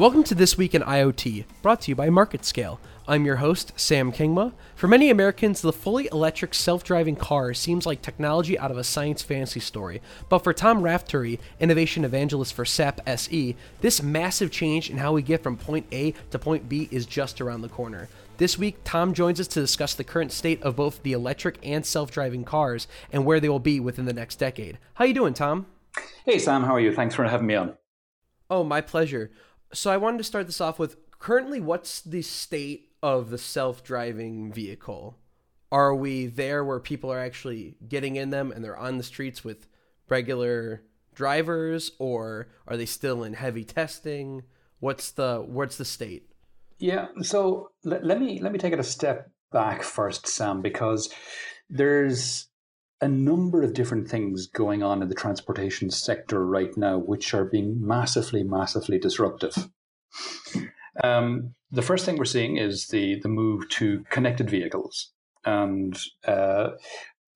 Welcome to This Week in IoT, brought to you by MarketScale. I'm your host, Sam Kingma. For many Americans, the fully electric self driving car seems like technology out of a science fantasy story. But for Tom Raftery, innovation evangelist for SAP SE, this massive change in how we get from point A to point B is just around the corner. This week, Tom joins us to discuss the current state of both the electric and self-driving cars and where they will be within the next decade. How you doing, Tom? Hey, Sam. How are you? Thanks for having me on. Oh, my pleasure. So I wanted to start this off with currently what's the state of the self-driving vehicle? Are we there where people are actually getting in them and they're on the streets with regular drivers or are they still in heavy testing? What's the what's the state? Yeah, so let, let me let me take it a step back first, Sam, because there's a number of different things going on in the transportation sector right now, which are being massively, massively disruptive. Um, the first thing we're seeing is the the move to connected vehicles, and uh,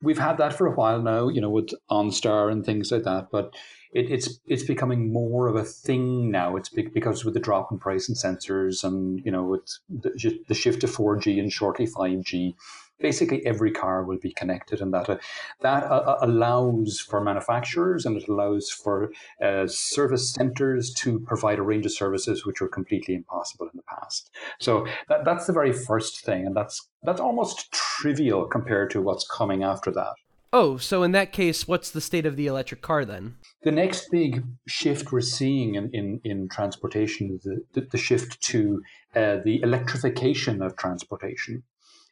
we've had that for a while now. You know, with OnStar and things like that, but it, it's it's becoming more of a thing now. It's because with the drop in price in sensors, and you know, with the, the shift to four G and shortly five G, basically every car will be connected and that uh, that uh, uh, allows for manufacturers and it allows for uh, service centers to provide a range of services which were completely impossible in the past so that, that's the very first thing and that's that's almost trivial compared to what's coming after that Oh, so in that case, what's the state of the electric car then? The next big shift we're seeing in, in, in transportation is the, the, the shift to uh, the electrification of transportation.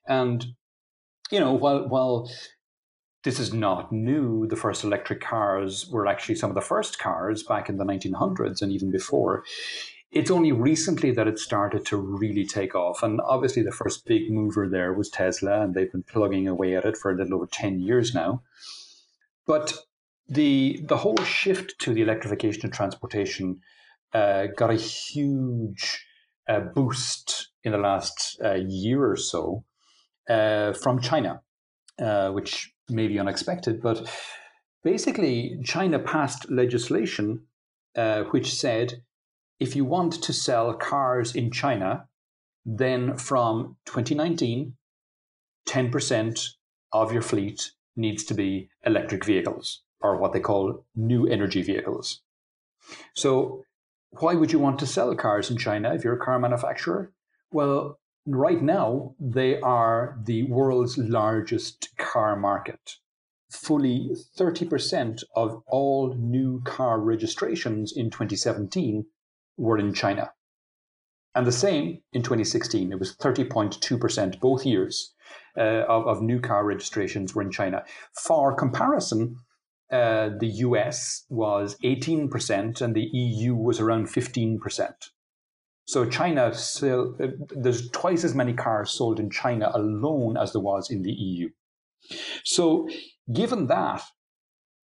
And you know, while while this is not new, the first electric cars were actually some of the first cars back in the 1900s and even before. It's only recently that it started to really take off. And obviously, the first big mover there was Tesla, and they've been plugging away at it for a little over 10 years now. But the, the whole shift to the electrification of transportation uh, got a huge uh, boost in the last uh, year or so uh, from China, uh, which may be unexpected, but basically, China passed legislation uh, which said if you want to sell cars in China, then from 2019, 10% of your fleet needs to be electric vehicles, or what they call new energy vehicles. So, why would you want to sell cars in China if you're a car manufacturer? Well, right now, they are the world's largest car market. Fully 30% of all new car registrations in 2017 were in China. And the same in 2016. It was 30.2% both years uh, of, of, new car registrations were in China. For comparison, uh, the US was 18% and the EU was around 15%. So China still uh, there's twice as many cars sold in China alone as there was in the EU. So given that,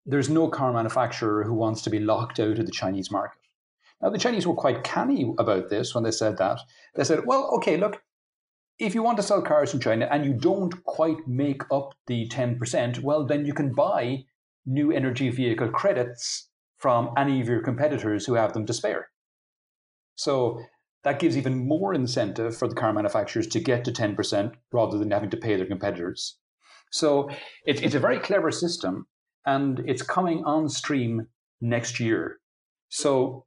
there's no car manufacturer who wants to be locked out of the Chinese market. Now the Chinese were quite canny about this when they said that. They said, well, okay, look, if you want to sell cars in China and you don't quite make up the 10%, well, then you can buy new energy vehicle credits from any of your competitors who have them to spare. So that gives even more incentive for the car manufacturers to get to 10% rather than having to pay their competitors. So it, it's a very clever system and it's coming on stream next year. So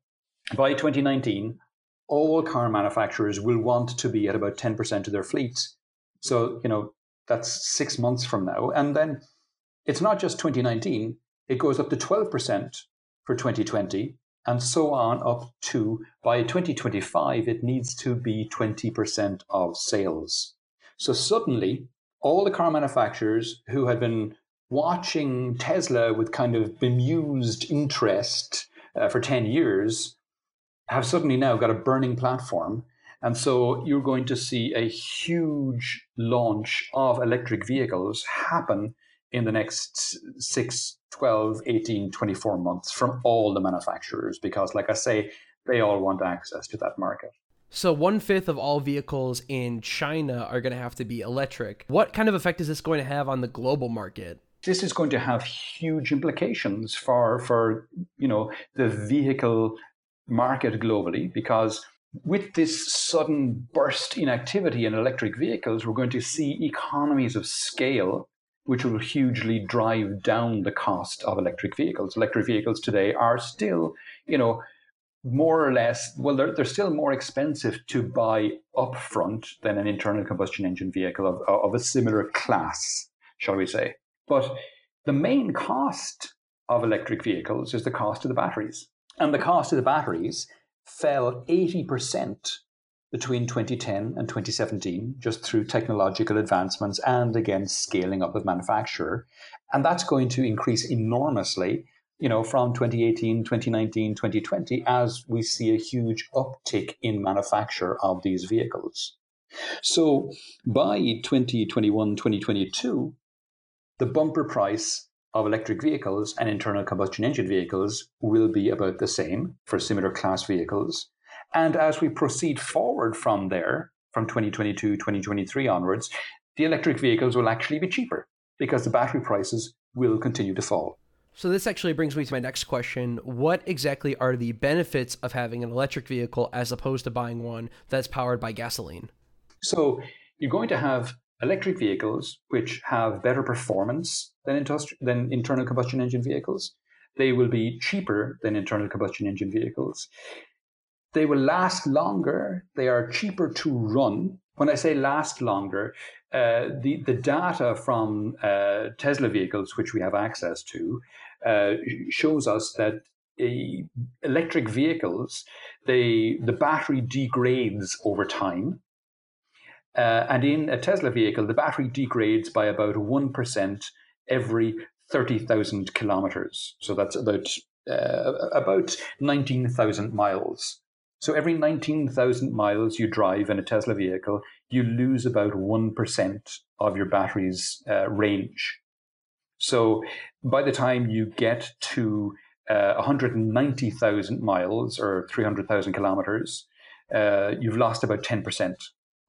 by 2019, all car manufacturers will want to be at about 10% of their fleets. So, you know, that's six months from now. And then it's not just 2019, it goes up to 12% for 2020 and so on up to by 2025 it needs to be 20% of sales. So suddenly all the car manufacturers who had been watching tesla with kind of bemused interest uh, for 10 years have suddenly now got a burning platform. And so you're going to see a huge launch of electric vehicles happen in the next 6 12, 18, 24 months from all the manufacturers because, like I say, they all want access to that market. So, one fifth of all vehicles in China are going to have to be electric. What kind of effect is this going to have on the global market? This is going to have huge implications for, for you know, the vehicle market globally because with this sudden burst in activity in electric vehicles, we're going to see economies of scale, which will hugely drive down the cost of electric vehicles. Electric vehicles today are still, you know, more or less, well, they're, they're still more expensive to buy upfront than an internal combustion engine vehicle of, of a similar class, shall we say. But the main cost of electric vehicles is the cost of the batteries. And the cost of the batteries fell 80% between 2010 and 2017, just through technological advancements and again scaling up of manufacture. And that's going to increase enormously, you know, from 2018, 2019, 2020, as we see a huge uptick in manufacture of these vehicles. So by 2021, 2022, the bumper price of electric vehicles and internal combustion engine vehicles will be about the same for similar class vehicles. And as we proceed forward from there, from 2022, 2023 onwards, the electric vehicles will actually be cheaper because the battery prices will continue to fall. So, this actually brings me to my next question. What exactly are the benefits of having an electric vehicle as opposed to buying one that's powered by gasoline? So, you're going to have electric vehicles which have better performance than, industri- than internal combustion engine vehicles. They will be cheaper than internal combustion engine vehicles. They will last longer. They are cheaper to run. When I say last longer, uh, the, the data from uh, Tesla vehicles, which we have access to, uh, shows us that electric vehicles, they, the battery degrades over time uh, and in a Tesla vehicle, the battery degrades by about 1% every 30,000 kilometers. So that's about, uh, about 19,000 miles. So every 19,000 miles you drive in a Tesla vehicle, you lose about 1% of your battery's uh, range. So by the time you get to uh, 190,000 miles or 300,000 kilometers, uh, you've lost about 10%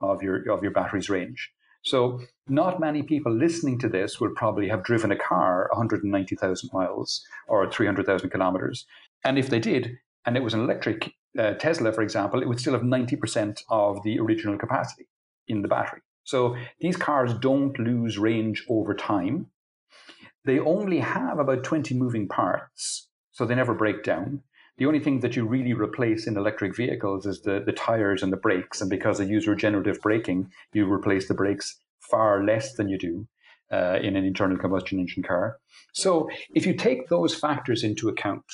of your of your battery's range. So not many people listening to this will probably have driven a car 190,000 miles or 300,000 kilometers. And if they did, and it was an electric uh, Tesla, for example, it would still have 90% of the original capacity in the battery. So these cars don't lose range over time. They only have about 20 moving parts, so they never break down. The only thing that you really replace in electric vehicles is the, the tires and the brakes. And because they use regenerative braking, you replace the brakes far less than you do uh, in an internal combustion engine car. So if you take those factors into account,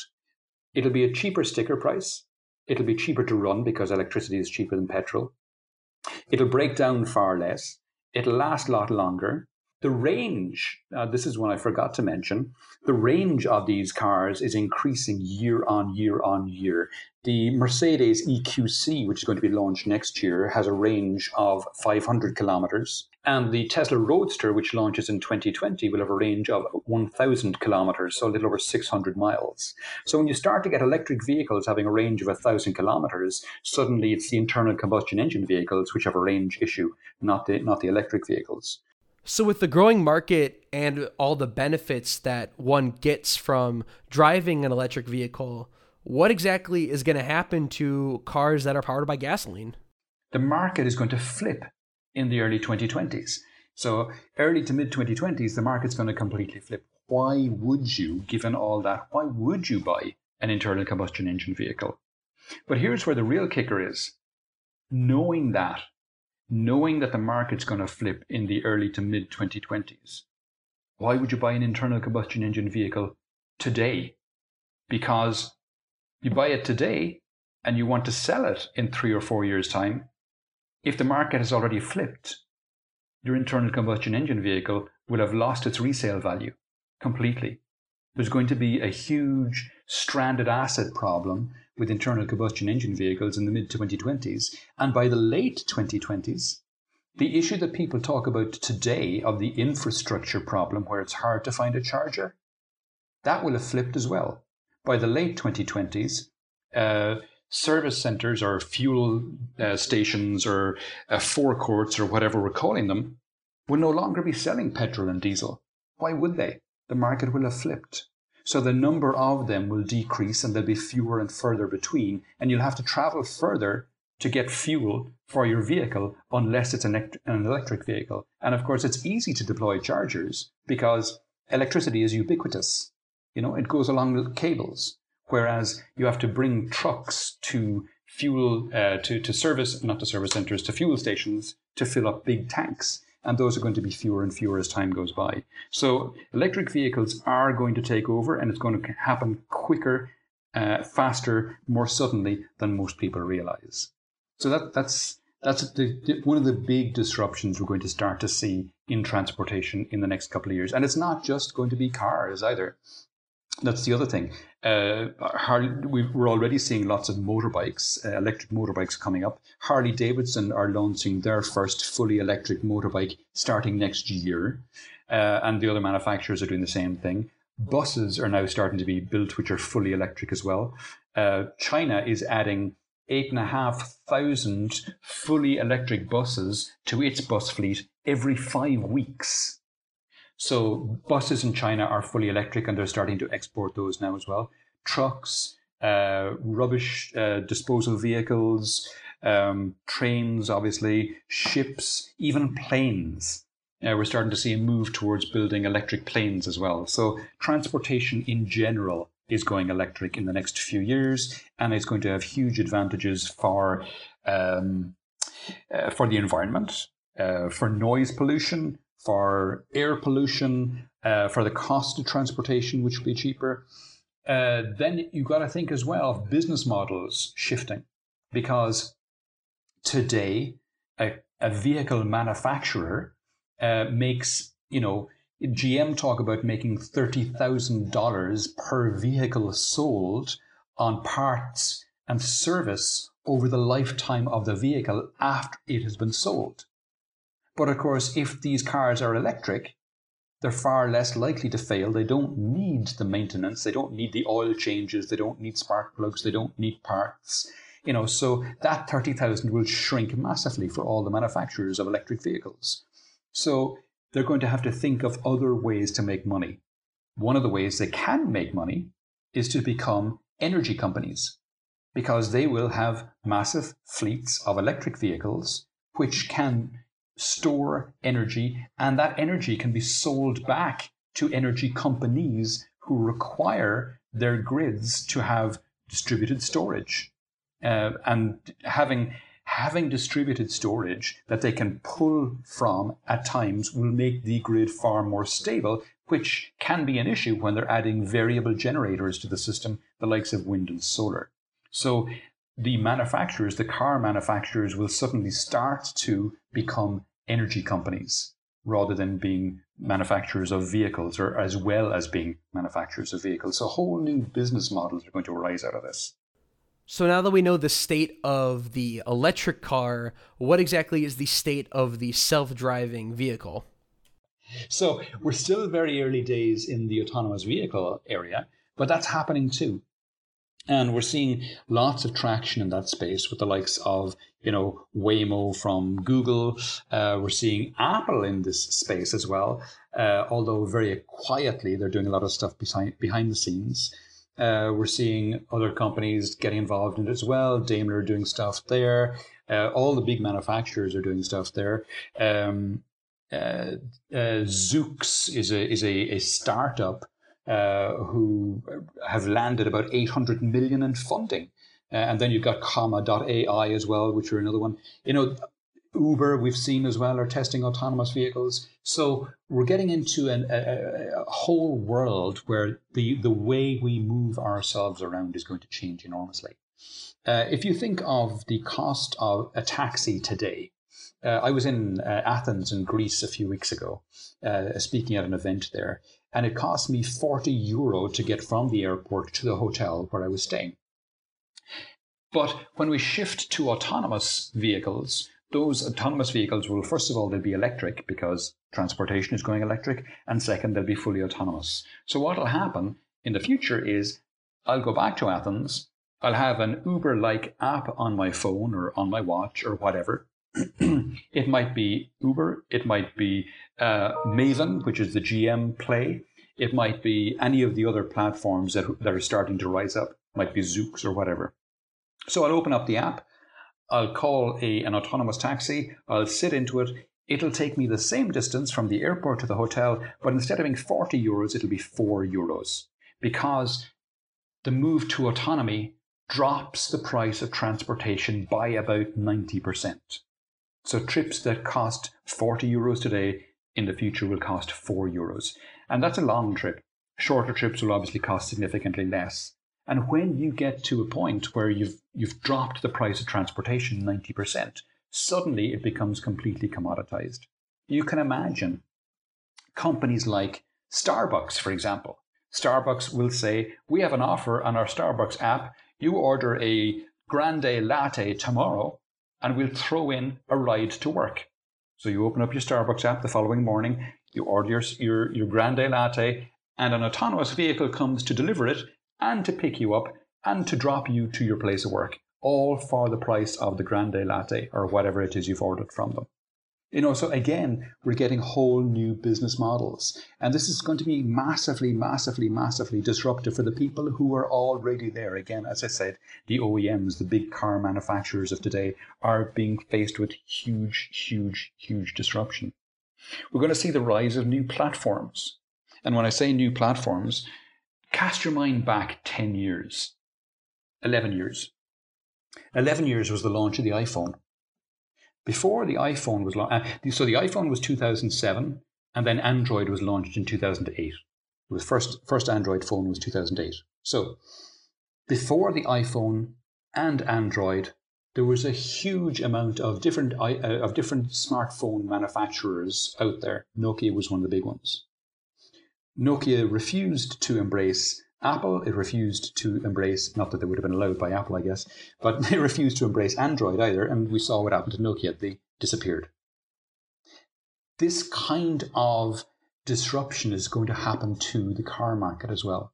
it'll be a cheaper sticker price. It'll be cheaper to run because electricity is cheaper than petrol. It'll break down far less. It'll last a lot longer. The range, uh, this is one I forgot to mention, the range of these cars is increasing year on year on year. The Mercedes EQC, which is going to be launched next year, has a range of 500 kilometers. And the Tesla Roadster, which launches in 2020, will have a range of 1,000 kilometers, so a little over 600 miles. So when you start to get electric vehicles having a range of 1,000 kilometers, suddenly it's the internal combustion engine vehicles which have a range issue, not the, not the electric vehicles. So, with the growing market and all the benefits that one gets from driving an electric vehicle, what exactly is going to happen to cars that are powered by gasoline? The market is going to flip in the early 2020s. So, early to mid 2020s, the market's going to completely flip. Why would you, given all that, why would you buy an internal combustion engine vehicle? But here's where the real kicker is knowing that knowing that the market's going to flip in the early to mid 2020s, why would you buy an internal combustion engine vehicle today? Because you buy it today and you want to sell it in three or four years' time. If the market has already flipped, your internal combustion engine vehicle will have lost its resale value completely. There's going to be a huge stranded asset problem with internal combustion engine vehicles in the mid 2020s. And by the late 2020s, the issue that people talk about today of the infrastructure problem where it's hard to find a charger, that will have flipped as well. By the late 2020s, uh, service centers or fuel uh, stations or uh, forecourts or whatever we're calling them will no longer be selling petrol and diesel. Why would they? The market will have flipped. So the number of them will decrease and there'll be fewer and further between, and you'll have to travel further to get fuel for your vehicle unless it's an, electric vehicle. And of course, it's easy to deploy chargers because electricity is ubiquitous. You know, it goes along the cables. Whereas you have to bring trucks to fuel, uh, to, to service, not to service centers, to fuel stations to fill up big tanks. And those are going to be fewer and fewer as time goes by. So electric vehicles are going to take over and it's going to happen quicker, uh, faster, more suddenly than most people realize. So that, that's, that's the, one of the big disruptions we're going to start to see in transportation in the next couple of years. And it's not just going to be cars either. That's the other thing. Uh, Harley, we're already seeing lots of motorbikes, uh, electric motorbikes coming up. Harley Davidson are launching their first fully electric motorbike starting next year, uh, and the other manufacturers are doing the same thing. Buses are now starting to be built, which are fully electric as well. Uh, China is adding eight and a half thousand fully electric buses to its bus fleet every five weeks. So buses in China are fully electric and they're starting to export those now as well. Trucks, uh, rubbish uh, disposal vehicles, um, trains, obviously, ships, even planes. Uh, we're starting to see a move towards building electric planes as well. So transportation in general is going electric in the next few years, and it's going to have huge advantages for um, uh, for the environment, uh, for noise pollution, for air pollution, uh, for the cost of transportation, which will be cheaper. Uh, then you've got to think as well of business models shifting, because today a, a vehicle manufacturer uh, makes you know GM talk about making $30,000 per vehicle sold on parts and service over the lifetime of the vehicle after it has been sold. But of course, if these cars are electric, they're far less likely to fail. They don't need the maintenance. They don't need the oil changes. They don't need spark plugs. They don't need parts. You know, so that 30,000 will shrink massively for all the manufacturers of electric vehicles. So they're going to have to think of other ways to make money. One of the ways they can make money is to become energy companies because they will have massive fleets of electric vehicles which can store energy and that energy can be sold back to energy companies who require their grids to have distributed storage. Uh, and having having distributed storage that they can pull from at times will make the grid far more stable, which can be an issue when they're adding variable generators to the system, the likes of wind and solar. So the manufacturers, the car manufacturers, will suddenly start to become energy companies rather than being manufacturers of vehicles or as well as being manufacturers of vehicles. So whole new business models are going to arise out of this. So now that we know the state of the electric car, what exactly is the state of the self-driving vehicle? So we're still very early days in the autonomous vehicle area, but that's happening too. And we're seeing lots of traction in that space with the likes of, you know, Waymo from Google. Uh, we're seeing Apple in this space as well, uh, although very quietly, they're doing a lot of stuff behind, behind the scenes. Uh, we're seeing other companies getting involved in it as well. Daimler doing stuff there. Uh, all the big manufacturers are doing stuff there. Um, uh, uh is a is a, a startup uh, who have landed about 800 million in funding. Uh, and then you've got Comma.ai as well, which are another one. You know, Uber, we've seen as well, are testing autonomous vehicles. So we're getting into an, a, a, whole world where the, the way we move ourselves around is going to change enormously. Uh, if you think of the cost of a taxi today, uh, I was in uh, Athens in Greece a few weeks ago, uh, speaking at an event there, and it cost me 40 euro to get from the airport to the hotel where I was staying. But when we shift to autonomous vehicles, those autonomous vehicles will, first of all, they'll be electric because transportation is going electric. And second, they'll be fully autonomous. So what will happen in the future is I'll go back to Athens. I'll have an Uber like app on my phone or on my watch or whatever. It might be Uber. It might be uh, Maven, which is the GM play. It might be any of the other platforms that, that are starting to rise up. It might be Zoox or whatever. So I'll open up the app. I'll call a, an autonomous taxi, I'll sit into it, it'll take me the same distance from the airport to the hotel, but instead of being 40 euros, it'll be 4 euros. Because the move to autonomy drops the price of transportation by about 90%. So trips that cost 40 euros today in the future will cost 4 euros. And that's a long trip. Shorter trips will obviously cost significantly less. And when you get to a point where you've, you've dropped the price of transportation 90%, suddenly it becomes completely commoditized. You can imagine companies like Starbucks, for example. Starbucks will say, We have an offer on our Starbucks app. You order a grande latte tomorrow, and we'll throw in a ride to work. So you open up your Starbucks app the following morning, you order your, your, your grande latte, and an autonomous vehicle comes to deliver it and to pick you up and to drop you to your place of work, all for the price of the grande latte or whatever it is you've ordered from them. You know, so again, we're getting whole new business models. And this is going to be massively, massively, massively disruptive for the people who are already there. Again, as I said, the OEMs, the big car manufacturers of today, are being faced with huge, huge, huge disruption. We're going to see the rise of new platforms. And when I say new platforms, cast your mind back 10 years, 11 years. 11 years was the launch of the iPhone. Before the iPhone was launched, uh, so the iPhone was 2007, and then Android was launched in 2008. It was first first Android phone was 2008. So before the iPhone and Android, there was a huge amount of different uh, of different smartphone manufacturers out there. Nokia was one of the big ones. Nokia refused to embrace Apple, it refused to embrace, not that they would have been allowed by Apple, I guess, but they refused to embrace Android either, and we saw what happened to Nokia. They disappeared. This kind of disruption is going to happen to the car market as well.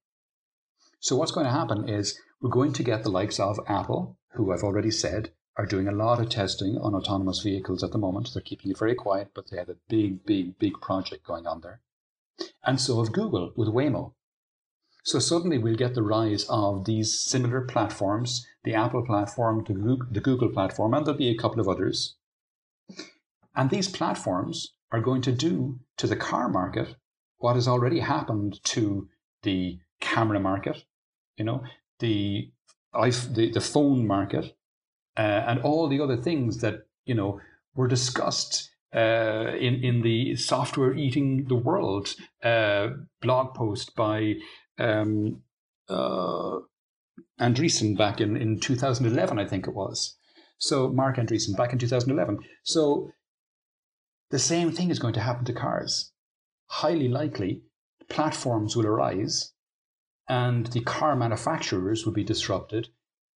So, what's going to happen is we're going to get the likes of Apple, who I've already said are doing a lot of testing on autonomous vehicles at the moment. They're keeping it very quiet, but they have a big, big, big project going on there. And so of Google with Waymo. So suddenly we'll get the rise of these similar platforms, the Apple platform, the Google, platform, and there'll be a couple of others. And these platforms are going to do to the car market what has already happened to the camera market, you know, the the, the phone market, uh, and all the other things that you know were discussed uh, in in the software eating the world uh, blog post by um, uh, Andreessen back in, in 2011, I think it was. So Marc Andreessen back in 2011. So the same thing is going to happen to cars. Highly likely, platforms will arise, and the car manufacturers will be disrupted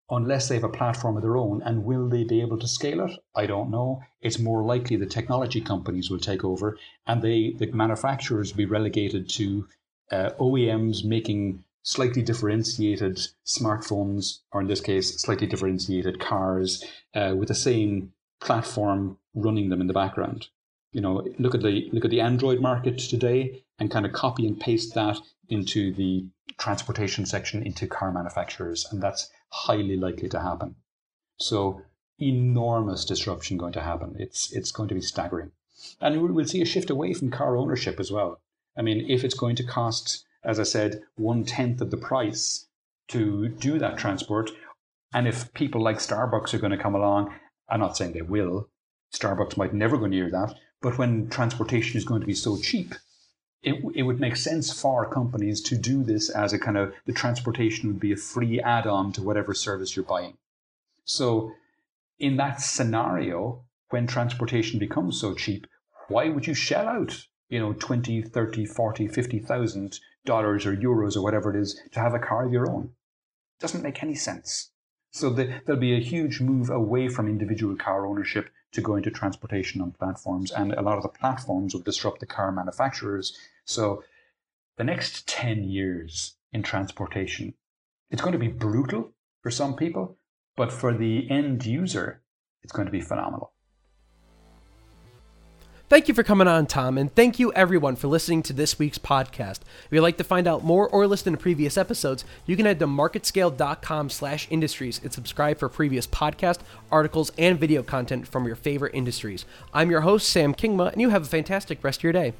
unless they have a platform of their own. And will they be able to scale it? I don't know. It's more likely the technology companies will take over, and they the manufacturers will be relegated to uh, OEMs making slightly differentiated smartphones, or in this case, slightly differentiated cars uh, with the same platform running them in the background. You know, look at the look at the Android market today, and kind of copy and paste that into the transportation section into car manufacturers, and that's highly likely to happen. So enormous disruption going to happen. It's it's going to be staggering, and we'll see a shift away from car ownership as well. I mean, if it's going to cost, as I said, one tenth of the price to do that transport, and if people like Starbucks are going to come along, I'm not saying they will, Starbucks might never go near that, but when transportation is going to be so cheap, it, it would make sense for companies to do this as a kind of the transportation would be a free add on to whatever service you're buying. So, in that scenario, when transportation becomes so cheap, why would you shell out you know 20 30 40 50,000 dollars or euros or whatever it is to have a car of your own. It doesn't make any sense. So the, there'll be a huge move away from individual car ownership to go into transportation on platforms and a lot of the platforms will disrupt the car manufacturers. So the next 10 years in transportation it's going to be brutal for some people but for the end user it's going to be phenomenal Thank you for coming on, Tom, and thank you everyone for listening to this week's podcast. If you'd like to find out more or listen to previous episodes, you can head to marketscale.com slash industries and subscribe for previous podcast, articles, and video content from your favorite industries. I'm your host, Sam Kingma, and you have a fantastic rest of your day.